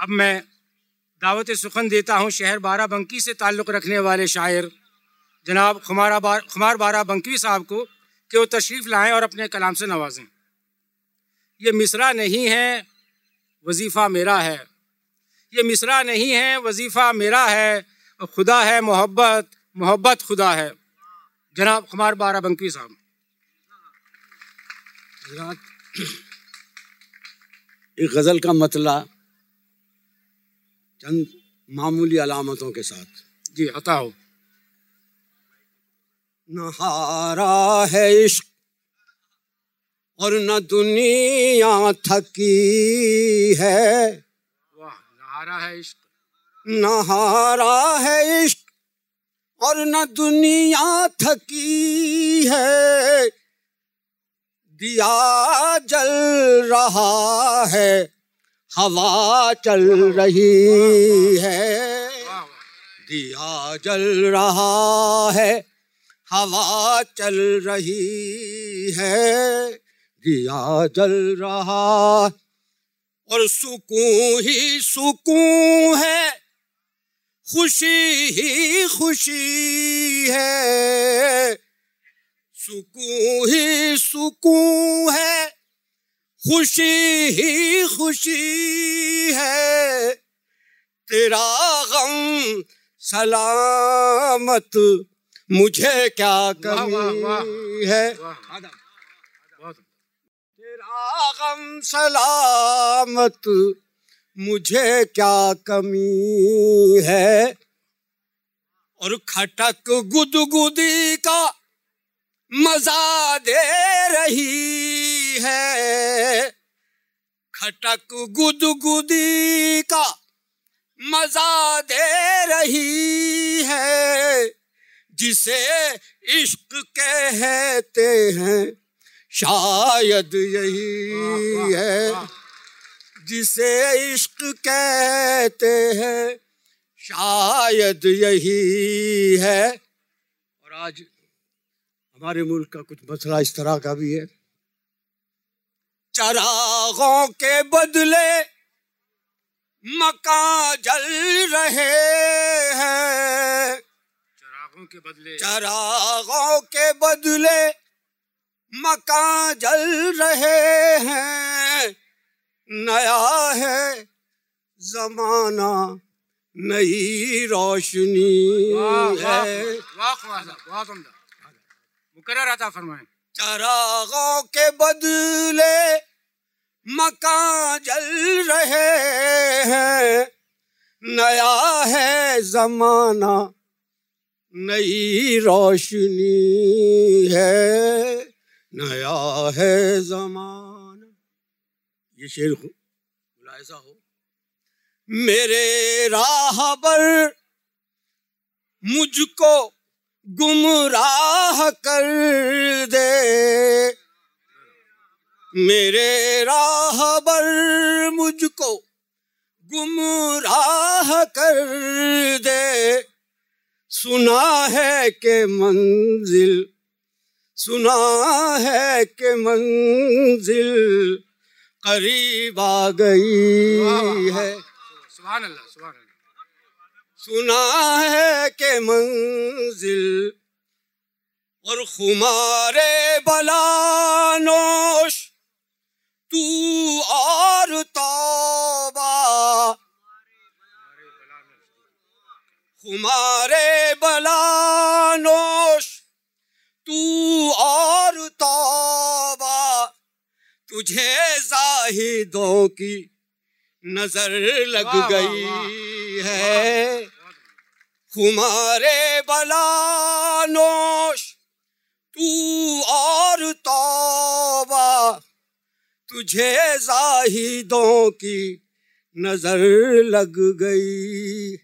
अब मैं दावत सुखन देता हूँ शहर बाराबंकी से ताल्लुक़ रखने वाले शायर, जनाब खुमारा बार, खुमार बारा बंकवी साहब को कि वो तशरीफ़ लाएँ और अपने कलाम से नवाजें। ये मिसरा नहीं है, वजीफ़ा मेरा है। ये मिसरा नहीं है, वजीफ़ा मेरा है खुदा है मोहब्बत मोहब्बत खुदा है। जनाब खुमार बारा बंकवी साहब। एक गज़ल का मतला चंद मामूली अलामतों के साथ। जी अता हो नहारा है इश्क और न दुनिया थकी है। वाह नहारा है इश्क। नहारा है इश्क और न दुनिया थकी है। दिया जल रहा है। हवा चल रही है। दिया जल रहा है। हवा चल रही है। दिया जल रहा। और सुकून ही सुकून है। खुशी ही खुशी है। सुकून ही सुकून है। खुशी ही खुशी है। तेरा गम सलामत मुझे क्या कमी है? तेरा गम सलामत मुझे क्या कमी है? और खटक गुदगुदी का मज़ा दे रही है। खटक गुदगुदी का मज़ा दे रही है जिसे इश्क कहते हैं शायद यही है। जिसे इश्क कहते हैं शायद यही है। और आज हमारे मुल्क का कुछ मसला इस तरह का भी है चरागों के बदले मकान जल रहे हैं चरागों के बदले चरागों के बदले मकान जल रहे हैं नया है जमाना नई रोशनी है वाह मुकर्र आता फरमाएँ चरागों के बदले मकान जल रहे हैं। नया है जमाना, नई रोशनी है। नया है जमाना। ये शेर मुलायजा हो। मेरे राह पर मुझको गुमराह कर दे। मेरे राह बर मुझको गुमराह कर दे। सुना है के मंजिल सुना है के मंजिल करीब आ गई है। सुभान अल्लाह सुभान अल्लाह। सुना है के मंजिल और खुमारे बलानोश तू और तौबा। खुमारे बलानोश तू और तौबा। तुझे जाहिदों की नज़र लग गई। है। खुमारे बलानोश तू और तौबा तुझे जाहिदों की नज़र लग गई।